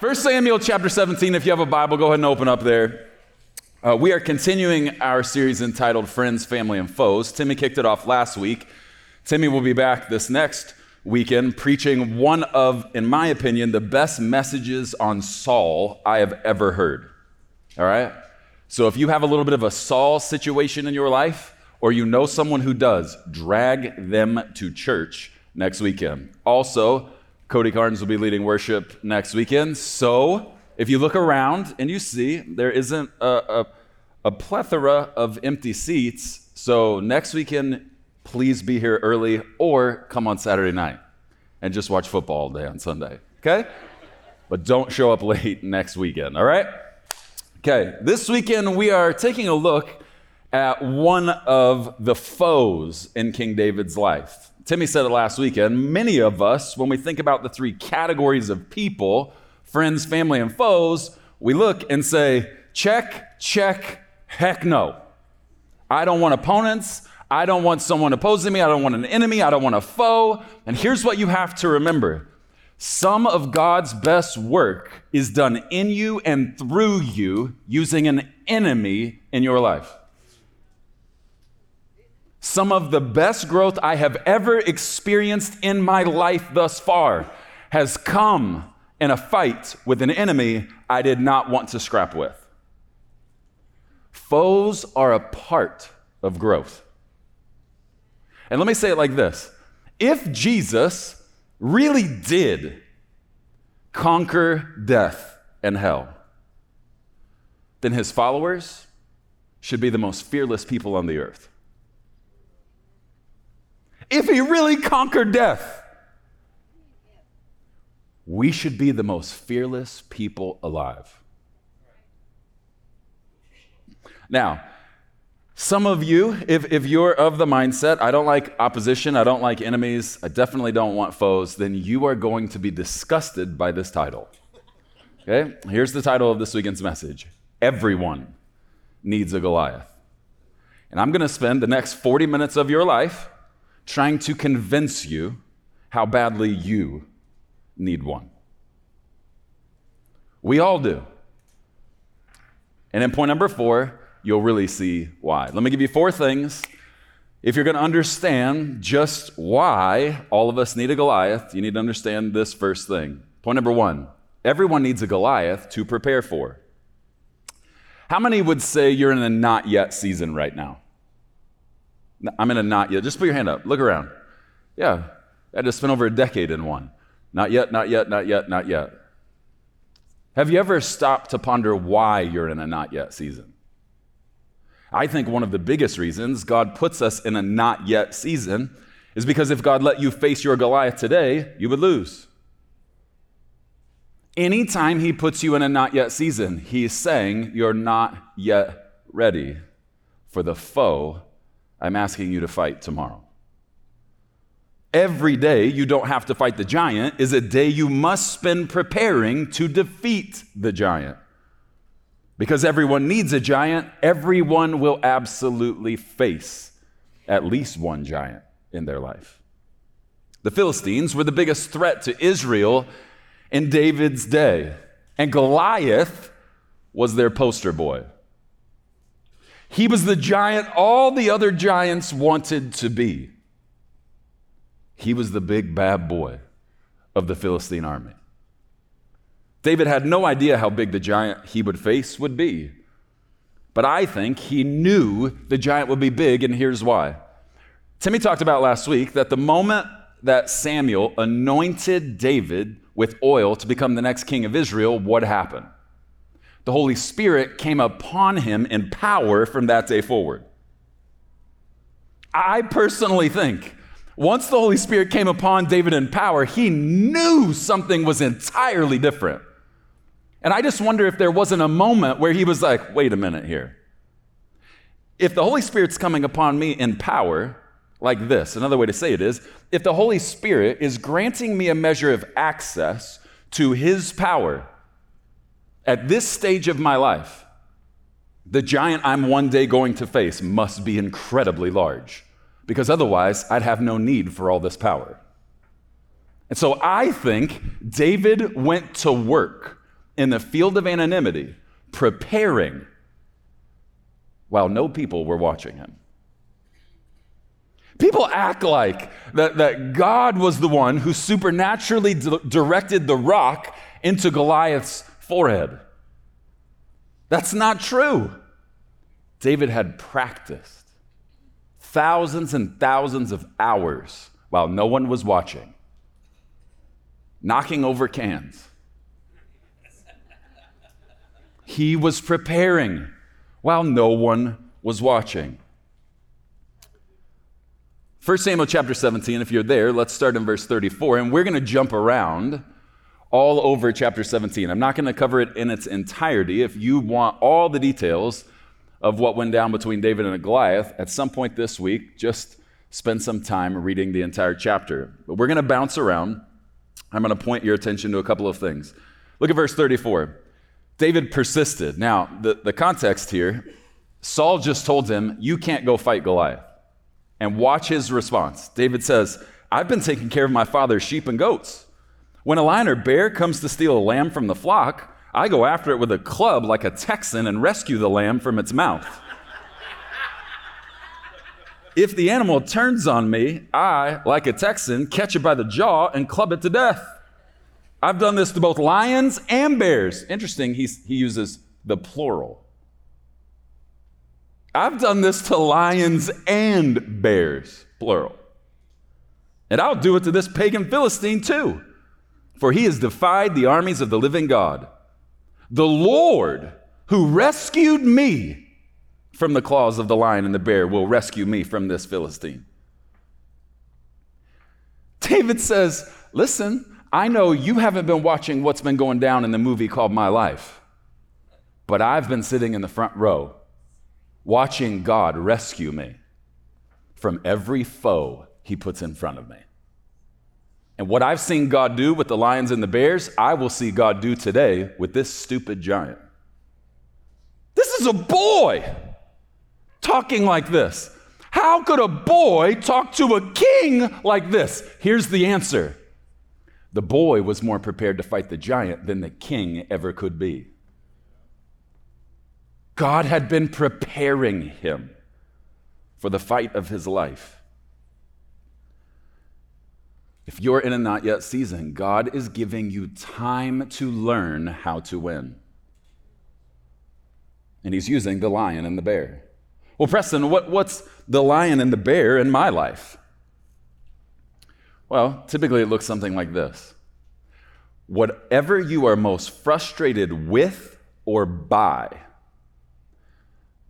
1 Samuel chapter 17, if you have a Bible, go ahead and open up there. Uh, we are continuing our series entitled Friends, Family, and Foes. Timmy kicked it off last week. Timmy will be back this next weekend preaching one of, in my opinion, the best messages on Saul I have ever heard. All right? So if you have a little bit of a Saul situation in your life, or you know someone who does, drag them to church next weekend. Also, Cody Carnes will be leading worship next weekend. So if you look around and you see there isn't a, a, a plethora of empty seats, so next weekend, please be here early or come on Saturday night and just watch football all day on Sunday, okay? But don't show up late next weekend, all right? Okay, this weekend we are taking a look at one of the foes in King David's life. Timmy said it last weekend. Many of us, when we think about the three categories of people friends, family, and foes we look and say, check, check, heck no. I don't want opponents. I don't want someone opposing me. I don't want an enemy. I don't want a foe. And here's what you have to remember some of God's best work is done in you and through you using an enemy in your life. Some of the best growth I have ever experienced in my life thus far has come in a fight with an enemy I did not want to scrap with. Foes are a part of growth. And let me say it like this if Jesus really did conquer death and hell, then his followers should be the most fearless people on the earth if he really conquered death, we should be the most fearless people alive. Now, some of you, if, if you're of the mindset, I don't like opposition, I don't like enemies, I definitely don't want foes, then you are going to be disgusted by this title. Okay? Here's the title of this weekend's message Everyone needs a Goliath. And I'm going to spend the next 40 minutes of your life trying to convince you how badly you need one. We all do. And in point number four, you'll really see why. Let me give you four things. If you're going to understand just why all of us need a Goliath, you need to understand this first thing. Point number one everyone needs a Goliath to prepare for. How many would say you're in a not yet season right now? I'm in a not yet. Just put your hand up. Look around. Yeah, I had to spend over a decade in one. Not yet, not yet, not yet, not yet. Have you ever stopped to ponder why you're in a not yet season? I think one of the biggest reasons God puts us in a not yet season is because if God let you face your Goliath today, you would lose. Anytime He puts you in a not yet season, He's saying you're not yet ready for the foe I'm asking you to fight tomorrow. Every day you don't have to fight the giant is a day you must spend preparing to defeat the giant. Because everyone needs a giant, everyone will absolutely face at least one giant in their life. The Philistines were the biggest threat to Israel in David's day, and Goliath was their poster boy. He was the giant all the other giants wanted to be. He was the big bad boy of the Philistine army. David had no idea how big the giant he would face would be. But I think he knew the giant would be big, and here's why. Timmy talked about last week that the moment that Samuel anointed David with oil to become the next king of Israel, what happened? The Holy Spirit came upon him in power from that day forward. I personally think once the Holy Spirit came upon David in power, he knew something was entirely different. And I just wonder if there wasn't a moment where he was like, wait a minute here. If the Holy Spirit's coming upon me in power, like this, another way to say it is if the Holy Spirit is granting me a measure of access to his power, at this stage of my life, the giant I'm one day going to face must be incredibly large, because otherwise I'd have no need for all this power. And so I think David went to work in the field of anonymity, preparing while no people were watching him. People act like that, that God was the one who supernaturally d- directed the rock into Goliath's forehead. That's not true. David had practiced thousands and thousands of hours while no one was watching, knocking over cans. He was preparing while no one was watching. 1 Samuel chapter 17, if you're there, let's start in verse 34, and we're going to jump around all over chapter 17. I'm not going to cover it in its entirety. If you want all the details of what went down between David and Goliath, at some point this week, just spend some time reading the entire chapter. But we're going to bounce around. I'm going to point your attention to a couple of things. Look at verse 34. David persisted. Now, the, the context here Saul just told him, You can't go fight Goliath. And watch his response. David says, I've been taking care of my father's sheep and goats. When a lion or bear comes to steal a lamb from the flock, I go after it with a club like a Texan and rescue the lamb from its mouth. if the animal turns on me, I, like a Texan, catch it by the jaw and club it to death. I've done this to both lions and bears. Interesting, he uses the plural. I've done this to lions and bears, plural. And I'll do it to this pagan Philistine too for he has defied the armies of the living God. The Lord who rescued me from the claws of the lion and the bear will rescue me from this Philistine. David says, Listen, I know you haven't been watching what's been going down in the movie called My Life, but I've been sitting in the front row watching God rescue me from every foe he puts in front of me. And what I've seen God do with the lions and the bears, I will see God do today with this stupid giant. This is a boy talking like this. How could a boy talk to a king like this? Here's the answer the boy was more prepared to fight the giant than the king ever could be. God had been preparing him for the fight of his life. If you're in a not yet season, God is giving you time to learn how to win. And He's using the lion and the bear. Well, Preston, what, what's the lion and the bear in my life? Well, typically it looks something like this Whatever you are most frustrated with or by,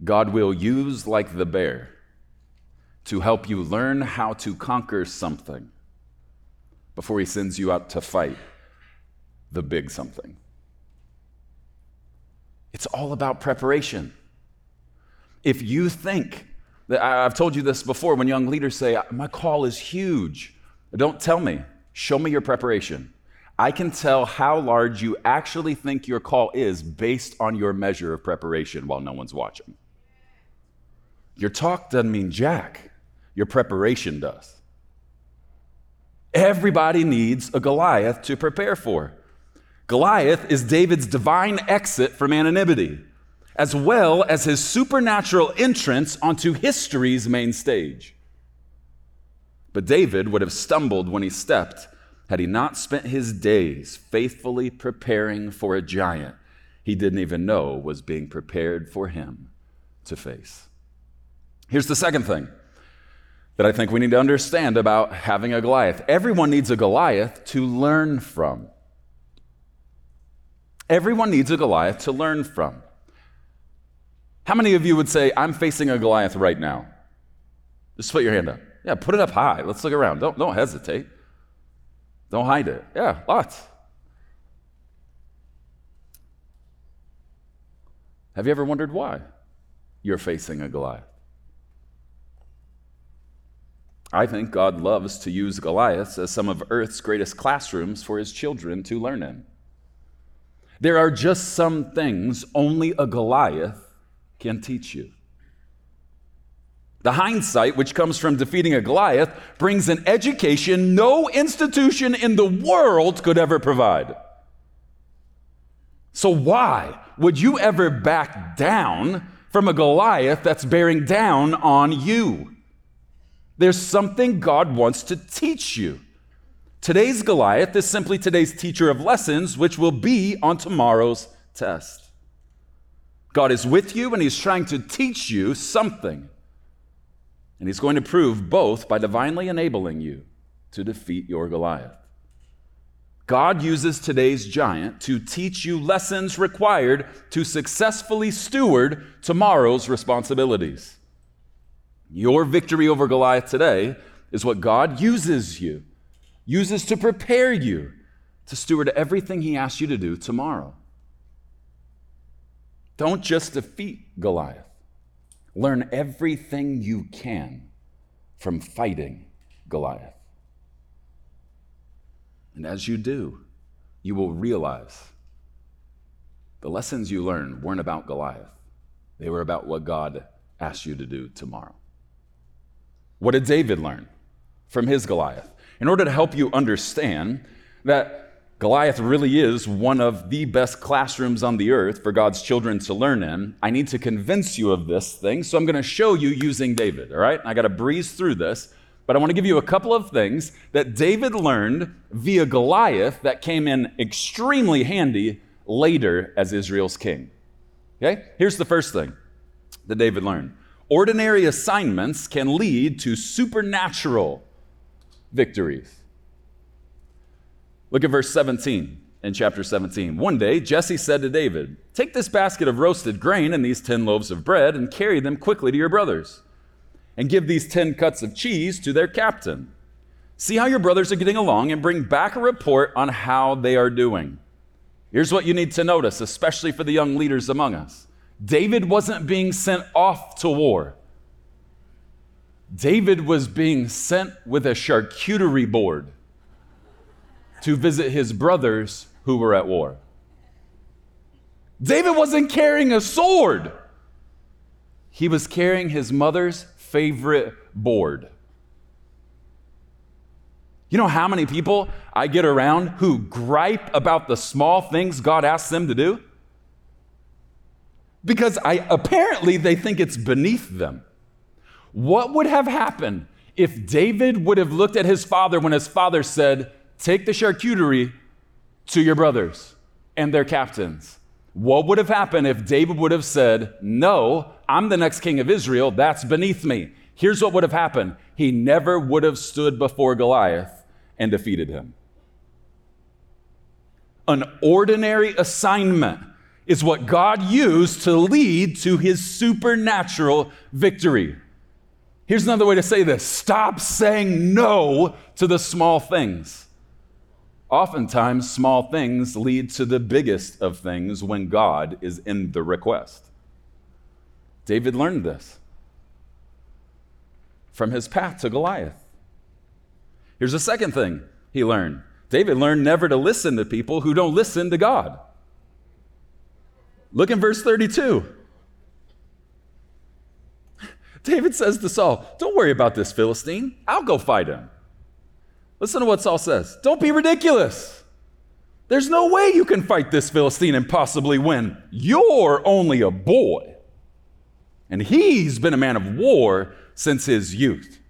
God will use like the bear to help you learn how to conquer something before he sends you out to fight the big something. It's all about preparation. If you think that I've told you this before when young leaders say, My call is huge, don't tell me, show me your preparation. I can tell how large you actually think your call is based on your measure of preparation while no one's watching. Your talk doesn't mean jack, your preparation does. Everybody needs a Goliath to prepare for. Goliath is David's divine exit from anonymity, as well as his supernatural entrance onto history's main stage. But David would have stumbled when he stepped had he not spent his days faithfully preparing for a giant he didn't even know was being prepared for him to face. Here's the second thing that I think we need to understand about having a Goliath. Everyone needs a Goliath to learn from. Everyone needs a Goliath to learn from. How many of you would say, I'm facing a Goliath right now? Just put your hand up. Yeah, put it up high. Let's look around. Don't, don't hesitate. Don't hide it. Yeah, lots. Have you ever wondered why you're facing a Goliath? I think God loves to use Goliaths as some of Earth's greatest classrooms for his children to learn in. There are just some things only a Goliath can teach you. The hindsight, which comes from defeating a Goliath, brings an education no institution in the world could ever provide. So, why would you ever back down from a Goliath that's bearing down on you? There's something God wants to teach you. Today's Goliath is simply today's teacher of lessons, which will be on tomorrow's test. God is with you and He's trying to teach you something. And He's going to prove both by divinely enabling you to defeat your Goliath. God uses today's giant to teach you lessons required to successfully steward tomorrow's responsibilities. Your victory over Goliath today is what God uses you, uses to prepare you to steward everything He asks you to do tomorrow. Don't just defeat Goliath, learn everything you can from fighting Goliath. And as you do, you will realize the lessons you learned weren't about Goliath, they were about what God asked you to do tomorrow. What did David learn from his Goliath? In order to help you understand that Goliath really is one of the best classrooms on the earth for God's children to learn in. I need to convince you of this thing, so I'm going to show you using David, all right? I got to breeze through this, but I want to give you a couple of things that David learned via Goliath that came in extremely handy later as Israel's king. Okay? Here's the first thing that David learned ordinary assignments can lead to supernatural victories. Look at verse 17 in chapter 17. One day, Jesse said to David, Take this basket of roasted grain and these 10 loaves of bread and carry them quickly to your brothers, and give these 10 cuts of cheese to their captain. See how your brothers are getting along and bring back a report on how they are doing. Here's what you need to notice, especially for the young leaders among us David wasn't being sent off to war. David was being sent with a charcuterie board to visit his brothers who were at war. David wasn't carrying a sword, he was carrying his mother's favorite board. You know how many people I get around who gripe about the small things God asks them to do? Because I apparently they think it's beneath them. What would have happened if David would have looked at his father when his father said, Take the charcuterie to your brothers and their captains. What would have happened if David would have said, No, I'm the next king of Israel. That's beneath me. Here's what would have happened he never would have stood before Goliath and defeated him. An ordinary assignment is what God used to lead to his supernatural victory. Here's another way to say this stop saying no to the small things. Oftentimes, small things lead to the biggest of things when God is in the request. David learned this from his path to Goliath. Here's a second thing he learned David learned never to listen to people who don't listen to God. Look in verse 32. David says to Saul, Don't worry about this Philistine. I'll go fight him. Listen to what Saul says. Don't be ridiculous. There's no way you can fight this Philistine and possibly win. You're only a boy. And he's been a man of war since his youth.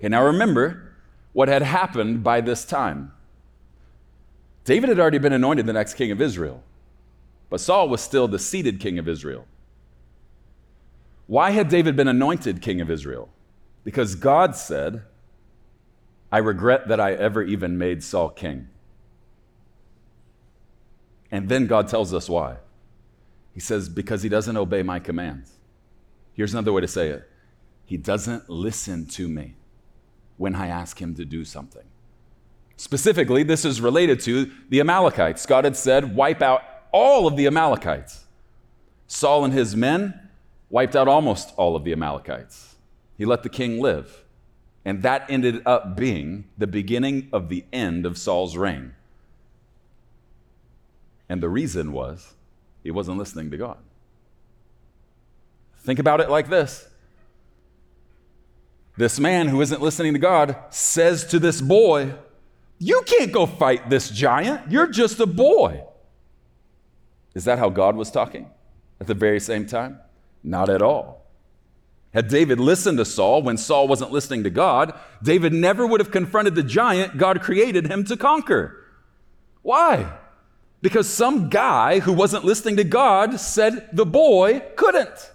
Okay, now remember what had happened by this time. David had already been anointed the next king of Israel, but Saul was still the seated king of Israel. Why had David been anointed king of Israel? Because God said, I regret that I ever even made Saul king. And then God tells us why. He says, Because he doesn't obey my commands. Here's another way to say it He doesn't listen to me when I ask him to do something. Specifically, this is related to the Amalekites. God had said, Wipe out all of the Amalekites. Saul and his men wiped out almost all of the Amalekites. He let the king live. And that ended up being the beginning of the end of Saul's reign. And the reason was he wasn't listening to God. Think about it like this this man who isn't listening to God says to this boy, You can't go fight this giant. You're just a boy. Is that how God was talking at the very same time? Not at all. Had David listened to Saul when Saul wasn't listening to God, David never would have confronted the giant God created him to conquer. Why? Because some guy who wasn't listening to God said the boy couldn't.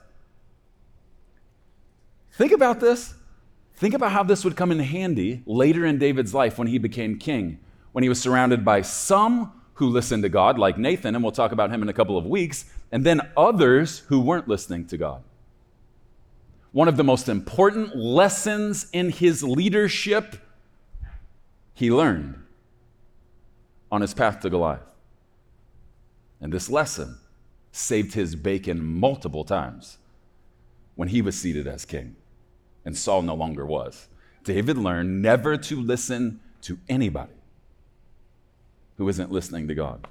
Think about this. Think about how this would come in handy later in David's life when he became king, when he was surrounded by some who listened to God, like Nathan, and we'll talk about him in a couple of weeks, and then others who weren't listening to God. One of the most important lessons in his leadership he learned on his path to Goliath. And this lesson saved his bacon multiple times when he was seated as king and Saul no longer was. David learned never to listen to anybody who isn't listening to God.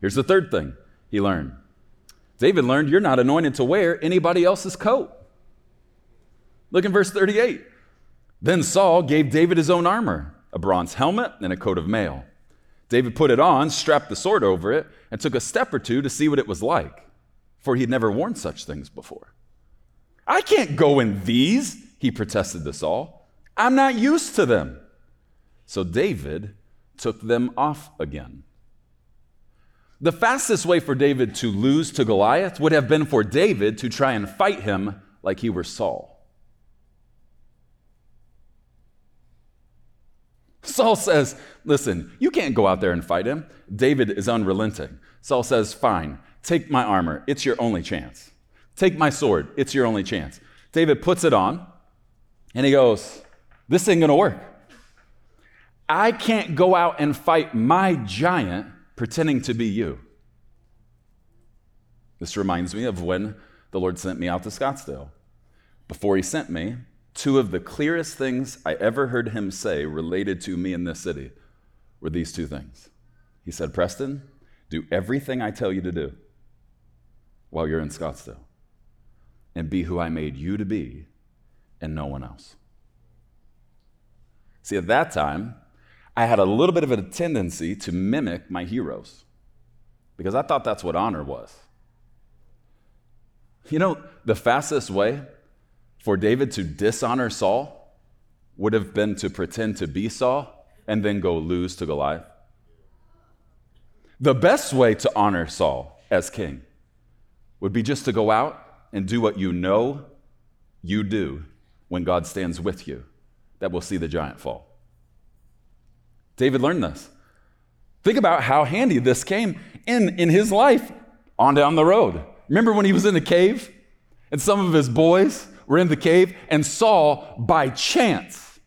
Here's the third thing he learned David learned you're not anointed to wear anybody else's coat. Look in verse 38. Then Saul gave David his own armor, a bronze helmet and a coat of mail. David put it on, strapped the sword over it, and took a step or two to see what it was like, for he'd never worn such things before. I can't go in these, he protested to Saul. I'm not used to them. So David took them off again. The fastest way for David to lose to Goliath would have been for David to try and fight him like he were Saul. Saul says, Listen, you can't go out there and fight him. David is unrelenting. Saul says, Fine, take my armor. It's your only chance. Take my sword. It's your only chance. David puts it on and he goes, This ain't going to work. I can't go out and fight my giant pretending to be you. This reminds me of when the Lord sent me out to Scottsdale. Before he sent me, two of the clearest things I ever heard him say related to me in this city were these two things. He said, Preston, do everything I tell you to do while you're in Scottsdale and be who I made you to be and no one else. See, at that time, I had a little bit of a tendency to mimic my heroes because I thought that's what honor was. You know, the fastest way for David to dishonor Saul would have been to pretend to be Saul and then go lose to Goliath. The best way to honor Saul as king would be just to go out and do what you know you do when God stands with you, that will see the giant fall. David learned this. Think about how handy this came in in his life on down the road. Remember when he was in the cave and some of his boys were in the cave and Saul, by chance,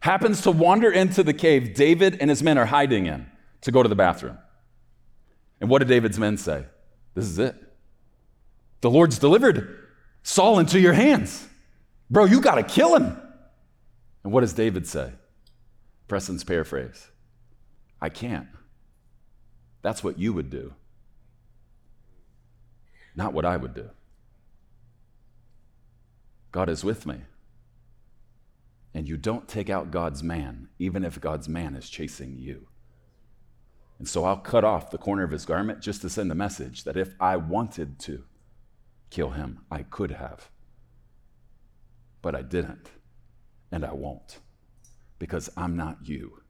happens to wander into the cave David and his men are hiding in to go to the bathroom. And what did David's men say? This is it. The Lord's delivered Saul into your hands. Bro, you got to kill him. And what does David say? Preston's paraphrase I can't. That's what you would do, not what I would do. God is with me. And you don't take out God's man, even if God's man is chasing you. And so I'll cut off the corner of his garment just to send a message that if I wanted to, kill him. I could have. But I didn't. And I won't. Because I'm not you.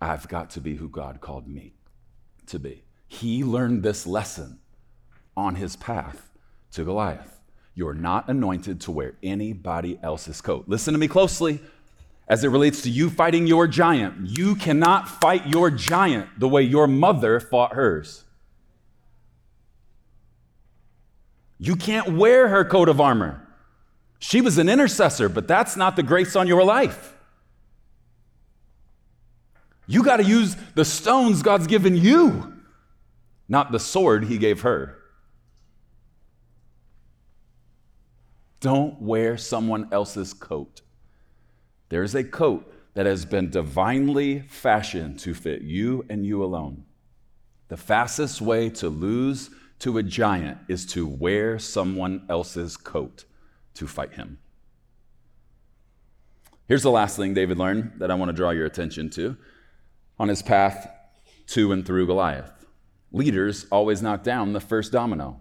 I've got to be who God called me to be. He learned this lesson on his path to Goliath. You're not anointed to wear anybody else's coat. Listen to me closely as it relates to you fighting your giant. You cannot fight your giant the way your mother fought hers. You can't wear her coat of armor. She was an intercessor, but that's not the grace on your life. You got to use the stones God's given you, not the sword He gave her. Don't wear someone else's coat. There's a coat that has been divinely fashioned to fit you and you alone. The fastest way to lose to a giant is to wear someone else's coat to fight him. Here's the last thing David learned that I want to draw your attention to on his path to and through Goliath. leaders always knock down the first domino.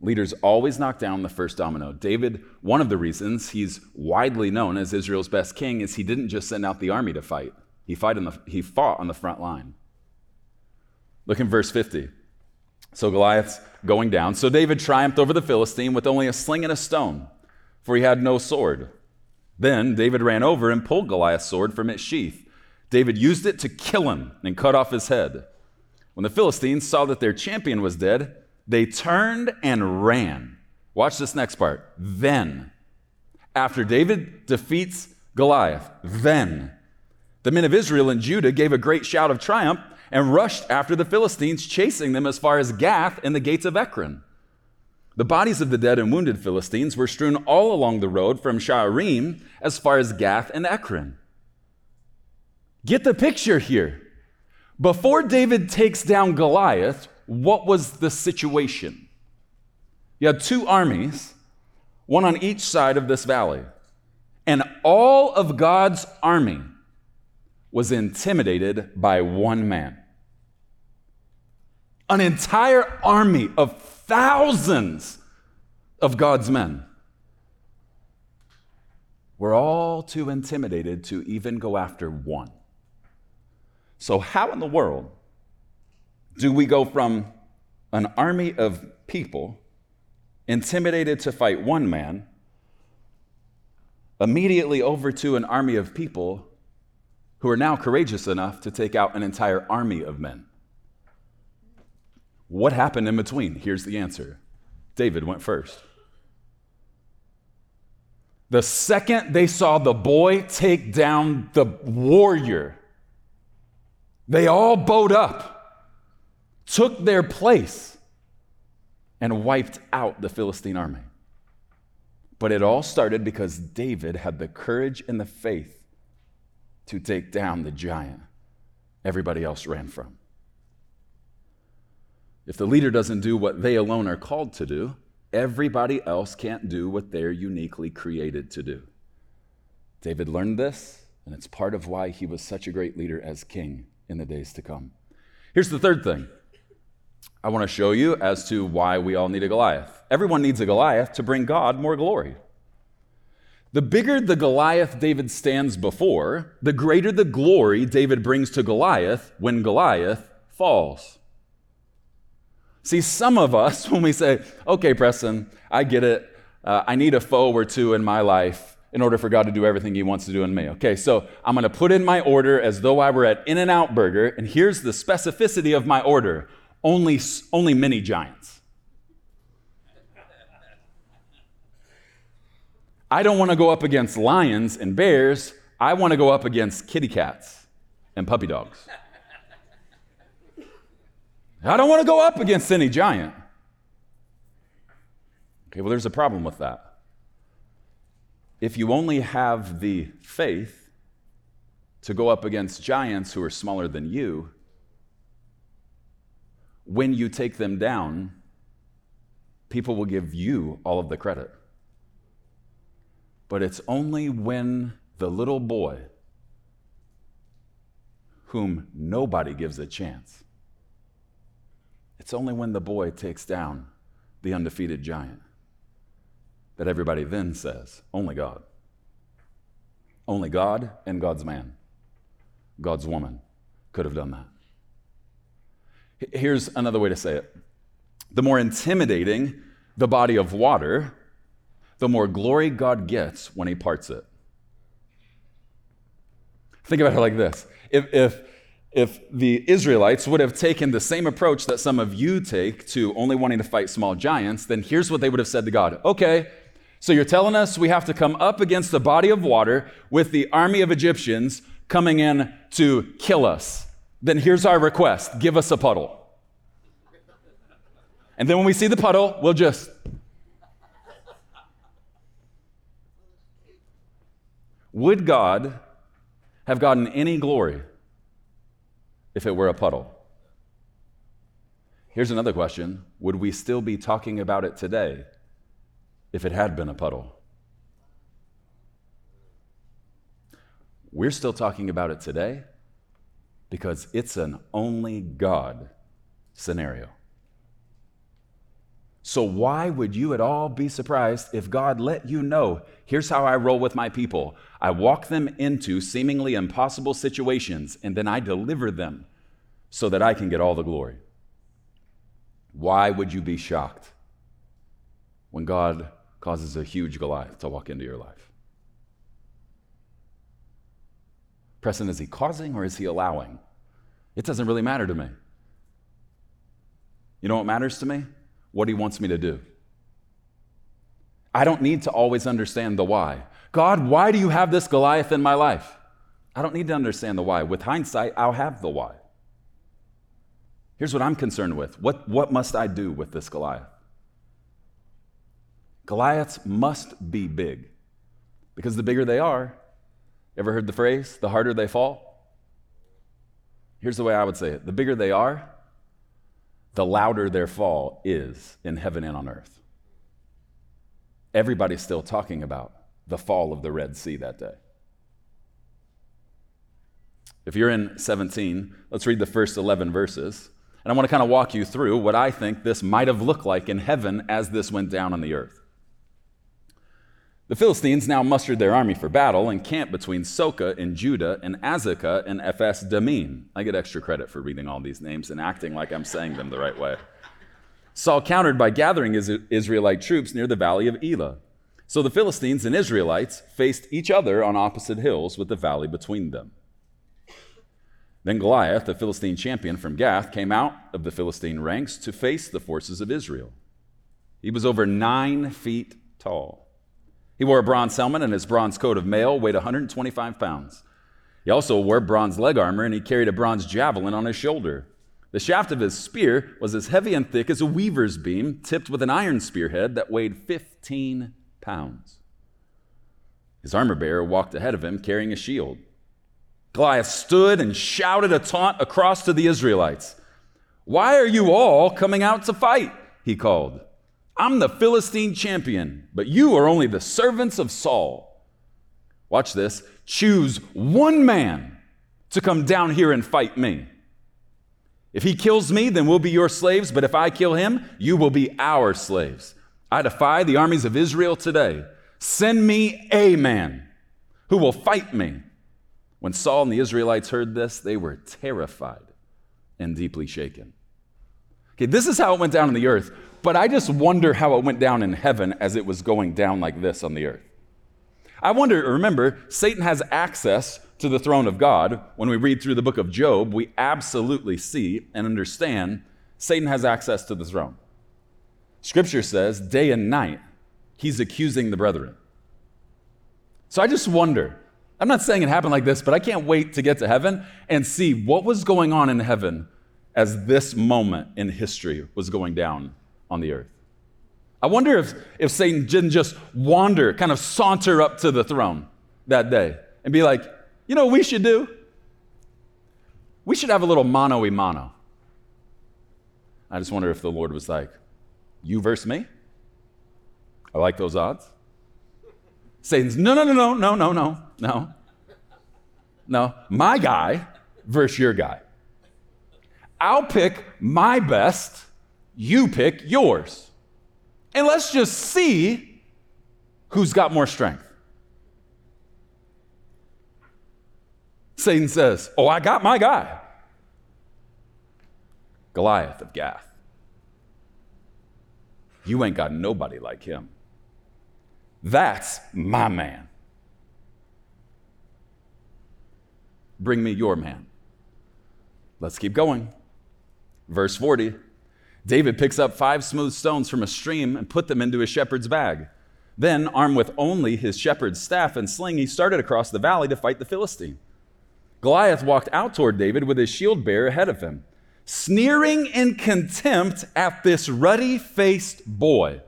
Leaders always knock down the first domino. David, one of the reasons he's widely known as Israel's best king is he didn't just send out the army to fight. He, fight the, he fought on the front line. Look in verse 50. So Goliath's going down. So David triumphed over the Philistine with only a sling and a stone, for he had no sword. Then David ran over and pulled Goliath's sword from its sheath. David used it to kill him and cut off his head. When the Philistines saw that their champion was dead, they turned and ran. Watch this next part. Then, after David defeats Goliath, then the men of Israel and Judah gave a great shout of triumph and rushed after the Philistines, chasing them as far as Gath and the gates of Ekron. The bodies of the dead and wounded Philistines were strewn all along the road from Shaaraim as far as Gath and Ekron. Get the picture here. Before David takes down Goliath, what was the situation? You had two armies, one on each side of this valley, and all of God's army was intimidated by one man. An entire army of thousands of God's men were all too intimidated to even go after one. So, how in the world do we go from an army of people intimidated to fight one man immediately over to an army of people who are now courageous enough to take out an entire army of men? What happened in between? Here's the answer David went first. The second they saw the boy take down the warrior, they all bowed up took their place and wiped out the Philistine army. But it all started because David had the courage and the faith to take down the giant everybody else ran from. If the leader doesn't do what they alone are called to do, everybody else can't do what they're uniquely created to do. David learned this, and it's part of why he was such a great leader as king in the days to come. Here's the third thing I want to show you as to why we all need a Goliath. Everyone needs a Goliath to bring God more glory. The bigger the Goliath David stands before, the greater the glory David brings to Goliath when Goliath falls. See, some of us, when we say, okay, Preston, I get it, uh, I need a foe or two in my life in order for God to do everything He wants to do in me. Okay, so I'm going to put in my order as though I were at In N Out Burger, and here's the specificity of my order only, only mini giants. I don't want to go up against lions and bears. I want to go up against kitty cats and puppy dogs. I don't want to go up against any giant. Okay, well, there's a problem with that. If you only have the faith to go up against giants who are smaller than you, when you take them down, people will give you all of the credit. But it's only when the little boy, whom nobody gives a chance, it's only when the boy takes down the undefeated giant that everybody then says, only God. Only God and God's man, God's woman could have done that. Here's another way to say it the more intimidating the body of water, the more glory God gets when He parts it. Think about it like this if, if, if the Israelites would have taken the same approach that some of you take to only wanting to fight small giants, then here's what they would have said to God Okay, so you're telling us we have to come up against a body of water with the army of Egyptians coming in to kill us then here's our request give us a puddle. And then when we see the puddle, we'll just. Would God have gotten any glory if it were a puddle? Here's another question Would we still be talking about it today if it had been a puddle? We're still talking about it today because it's an only God scenario. So, why would you at all be surprised if God let you know, here's how I roll with my people? I walk them into seemingly impossible situations, and then I deliver them so that I can get all the glory. Why would you be shocked when God causes a huge Goliath to walk into your life? Preston, is he causing or is he allowing? It doesn't really matter to me. You know what matters to me? What he wants me to do. I don't need to always understand the why. God, why do you have this Goliath in my life? I don't need to understand the why. With hindsight, I'll have the why. Here's what I'm concerned with what, what must I do with this Goliath? Goliaths must be big because the bigger they are, ever heard the phrase, the harder they fall? Here's the way I would say it the bigger they are, the louder their fall is in heaven and on earth. Everybody's still talking about the fall of the Red Sea that day. If you're in 17, let's read the first 11 verses. And I want to kind of walk you through what I think this might have looked like in heaven as this went down on the earth. The Philistines now mustered their army for battle and camped between Socoh in Judah and Azekah in Ephes Dammim. I get extra credit for reading all these names and acting like I'm saying them the right way. Saul countered by gathering his Israelite troops near the valley of Elah. So the Philistines and Israelites faced each other on opposite hills with the valley between them. Then Goliath, the Philistine champion from Gath, came out of the Philistine ranks to face the forces of Israel. He was over nine feet tall. He wore a bronze helmet, and his bronze coat of mail weighed 125 pounds. He also wore bronze leg armor, and he carried a bronze javelin on his shoulder. The shaft of his spear was as heavy and thick as a weaver's beam, tipped with an iron spearhead that weighed 15 pounds. His armor bearer walked ahead of him carrying a shield. Goliath stood and shouted a taunt across to the Israelites. Why are you all coming out to fight? He called. I'm the Philistine champion, but you are only the servants of Saul. Watch this. Choose one man to come down here and fight me. If he kills me, then we'll be your slaves, but if I kill him, you will be our slaves. I defy the armies of Israel today. Send me a man who will fight me. When Saul and the Israelites heard this, they were terrified and deeply shaken. Okay, this is how it went down on the earth, but I just wonder how it went down in heaven as it was going down like this on the earth. I wonder, remember, Satan has access to the throne of God. When we read through the book of Job, we absolutely see and understand Satan has access to the throne. Scripture says, day and night, he's accusing the brethren. So I just wonder I'm not saying it happened like this, but I can't wait to get to heaven and see what was going on in heaven as this moment in history was going down on the earth. I wonder if, if Satan didn't just wander, kind of saunter up to the throne that day and be like, you know what we should do? We should have a little mano y mano. I just wonder if the Lord was like, you versus me? I like those odds. Satan's, no, no, no, no, no, no, no, no. No, my guy versus your guy. I'll pick my best, you pick yours. And let's just see who's got more strength. Satan says, Oh, I got my guy. Goliath of Gath. You ain't got nobody like him. That's my man. Bring me your man. Let's keep going. Verse 40 David picks up five smooth stones from a stream and put them into his shepherd's bag. Then, armed with only his shepherd's staff and sling, he started across the valley to fight the Philistine. Goliath walked out toward David with his shield bearer ahead of him, sneering in contempt at this ruddy faced boy.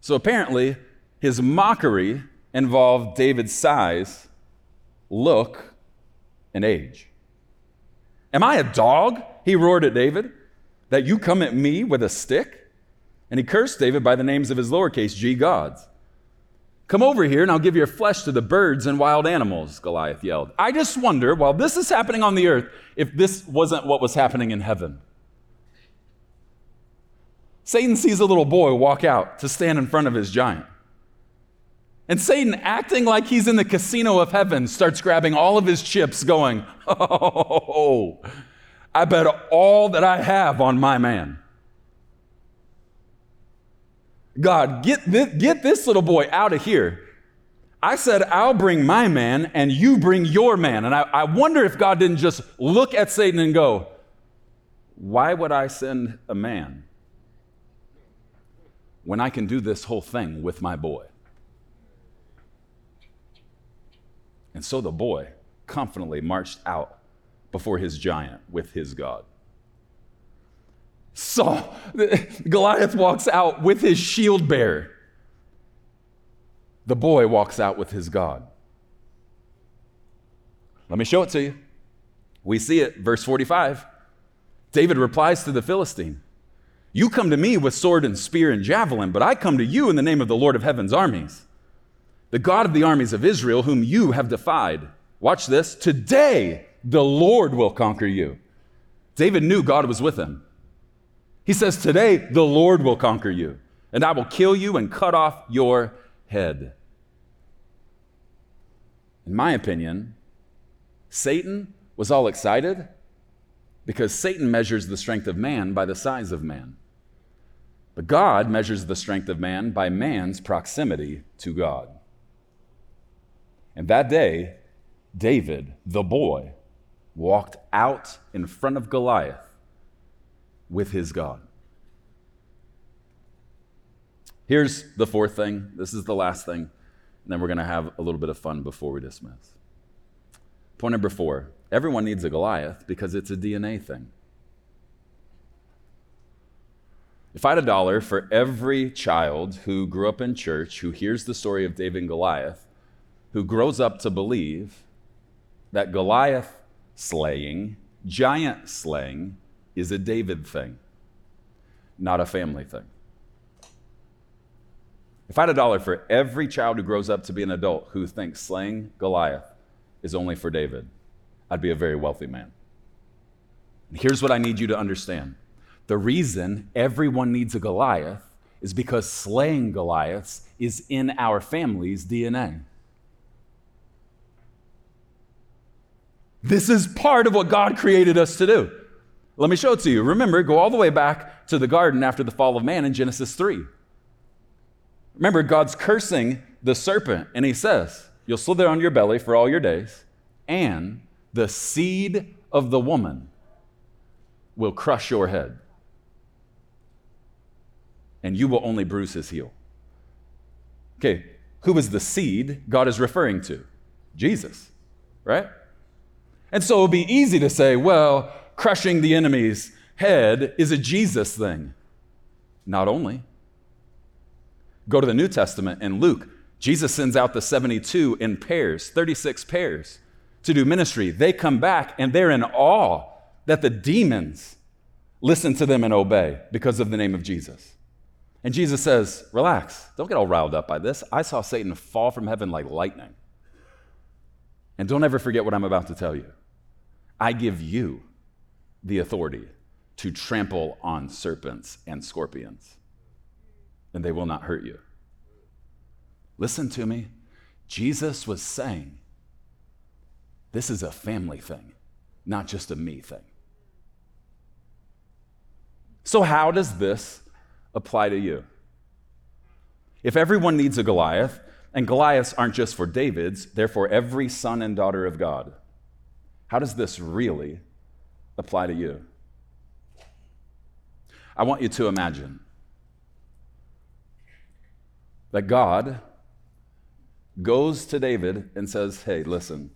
So apparently, his mockery involved David's size, look, and age. Am I a dog? He roared at David, that you come at me with a stick? And he cursed David by the names of his lowercase g gods. Come over here and I'll give your flesh to the birds and wild animals, Goliath yelled. I just wonder, while this is happening on the earth, if this wasn't what was happening in heaven. Satan sees a little boy walk out to stand in front of his giant. And Satan, acting like he's in the casino of heaven, starts grabbing all of his chips, going, Oh, I bet all that I have on my man. God, get this, get this little boy out of here. I said, I'll bring my man and you bring your man. And I, I wonder if God didn't just look at Satan and go, Why would I send a man when I can do this whole thing with my boy? And so the boy confidently marched out before his giant with his God. Saul, Goliath walks out with his shield bearer. The boy walks out with his God. Let me show it to you. We see it, verse 45. David replies to the Philistine You come to me with sword and spear and javelin, but I come to you in the name of the Lord of heaven's armies, the God of the armies of Israel, whom you have defied. Watch this. Today the Lord will conquer you. David knew God was with him. He says, Today the Lord will conquer you, and I will kill you and cut off your head. In my opinion, Satan was all excited because Satan measures the strength of man by the size of man. But God measures the strength of man by man's proximity to God. And that day, David, the boy, walked out in front of Goliath with his God. Here's the fourth thing. This is the last thing. And then we're going to have a little bit of fun before we dismiss. Point number four everyone needs a Goliath because it's a DNA thing. If I had a dollar for every child who grew up in church, who hears the story of David and Goliath, who grows up to believe that Goliath slaying, giant slaying, is a David thing, not a family thing. If I had a dollar for every child who grows up to be an adult who thinks slaying Goliath is only for David, I'd be a very wealthy man. And here's what I need you to understand the reason everyone needs a Goliath is because slaying Goliaths is in our family's DNA. This is part of what God created us to do. Let me show it to you. Remember, go all the way back to the garden after the fall of man in Genesis 3. Remember, God's cursing the serpent, and he says, You'll slither on your belly for all your days, and the seed of the woman will crush your head, and you will only bruise his heel. Okay, who is the seed God is referring to? Jesus, right? And so it would be easy to say, well, crushing the enemy's head is a Jesus thing. Not only. Go to the New Testament in Luke. Jesus sends out the 72 in pairs, 36 pairs, to do ministry. They come back and they're in awe that the demons listen to them and obey because of the name of Jesus. And Jesus says, Relax, don't get all riled up by this. I saw Satan fall from heaven like lightning. And don't ever forget what I'm about to tell you. I give you the authority to trample on serpents and scorpions and they will not hurt you. Listen to me. Jesus was saying, this is a family thing, not just a me thing. So, how does this apply to you? If everyone needs a Goliath, and Goliaths aren't just for David's, they're for every son and daughter of God, how does this really apply to you? I want you to imagine that God goes to David and says, Hey, listen,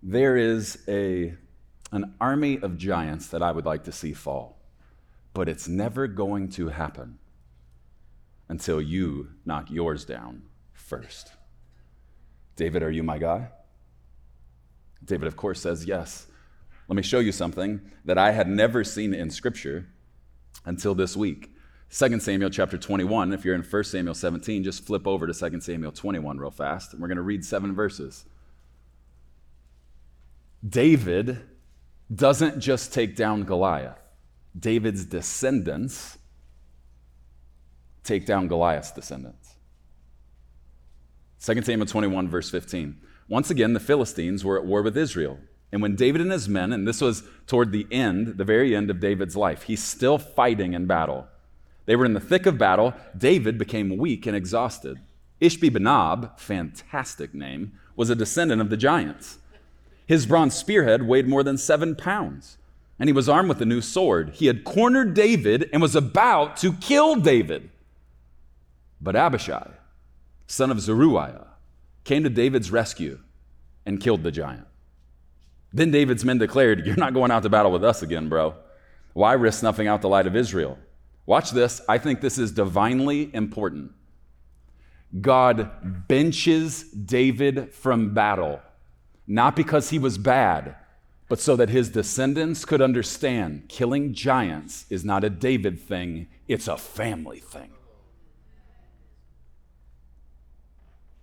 there is a, an army of giants that I would like to see fall, but it's never going to happen until you knock yours down first. David, are you my guy? David, of course, says yes. Let me show you something that I had never seen in Scripture until this week. 2 Samuel chapter 21. If you're in 1 Samuel 17, just flip over to 2 Samuel 21 real fast. And we're going to read seven verses. David doesn't just take down Goliath, David's descendants take down Goliath's descendants. 2 Samuel 21, verse 15. Once again, the Philistines were at war with Israel. And when David and his men, and this was toward the end, the very end of David's life, he's still fighting in battle. They were in the thick of battle. David became weak and exhausted. Ishbi Benob, fantastic name, was a descendant of the giants. His bronze spearhead weighed more than seven pounds, and he was armed with a new sword. He had cornered David and was about to kill David. But Abishai, son of Zeruiah, came to David's rescue and killed the giant. Then David's men declared, You're not going out to battle with us again, bro. Why risk snuffing out the light of Israel? Watch this. I think this is divinely important. God benches David from battle, not because he was bad, but so that his descendants could understand killing giants is not a David thing, it's a family thing.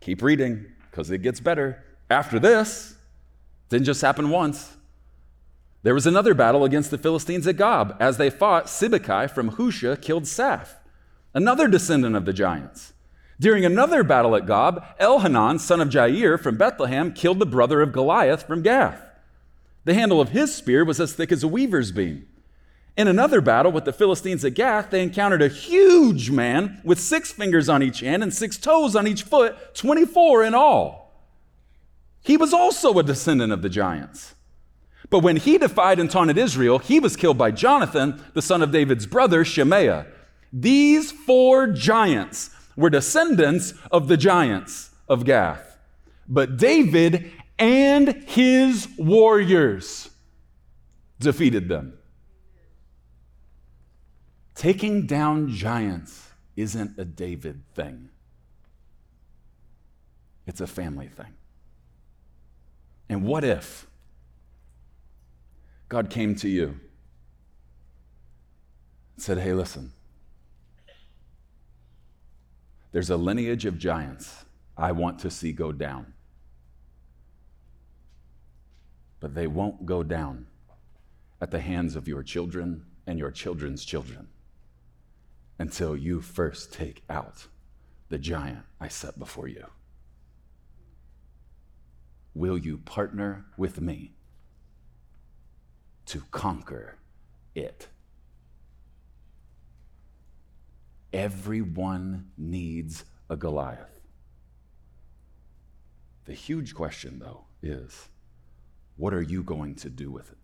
Keep reading because it gets better. After this, didn't just happen once. There was another battle against the Philistines at Gob. As they fought, Sibbecai from Husha killed Saph, another descendant of the giants. During another battle at Gob, Elhanan, son of Jair from Bethlehem, killed the brother of Goliath from Gath. The handle of his spear was as thick as a weaver's beam. In another battle with the Philistines at Gath, they encountered a huge man with six fingers on each hand and six toes on each foot, 24 in all. He was also a descendant of the giants. But when he defied and taunted Israel, he was killed by Jonathan, the son of David's brother, Shemaiah. These four giants were descendants of the giants of Gath. But David and his warriors defeated them. Taking down giants isn't a David thing, it's a family thing. And what if God came to you and said, Hey, listen, there's a lineage of giants I want to see go down, but they won't go down at the hands of your children and your children's children until you first take out the giant I set before you. Will you partner with me to conquer it? Everyone needs a Goliath. The huge question, though, is what are you going to do with it?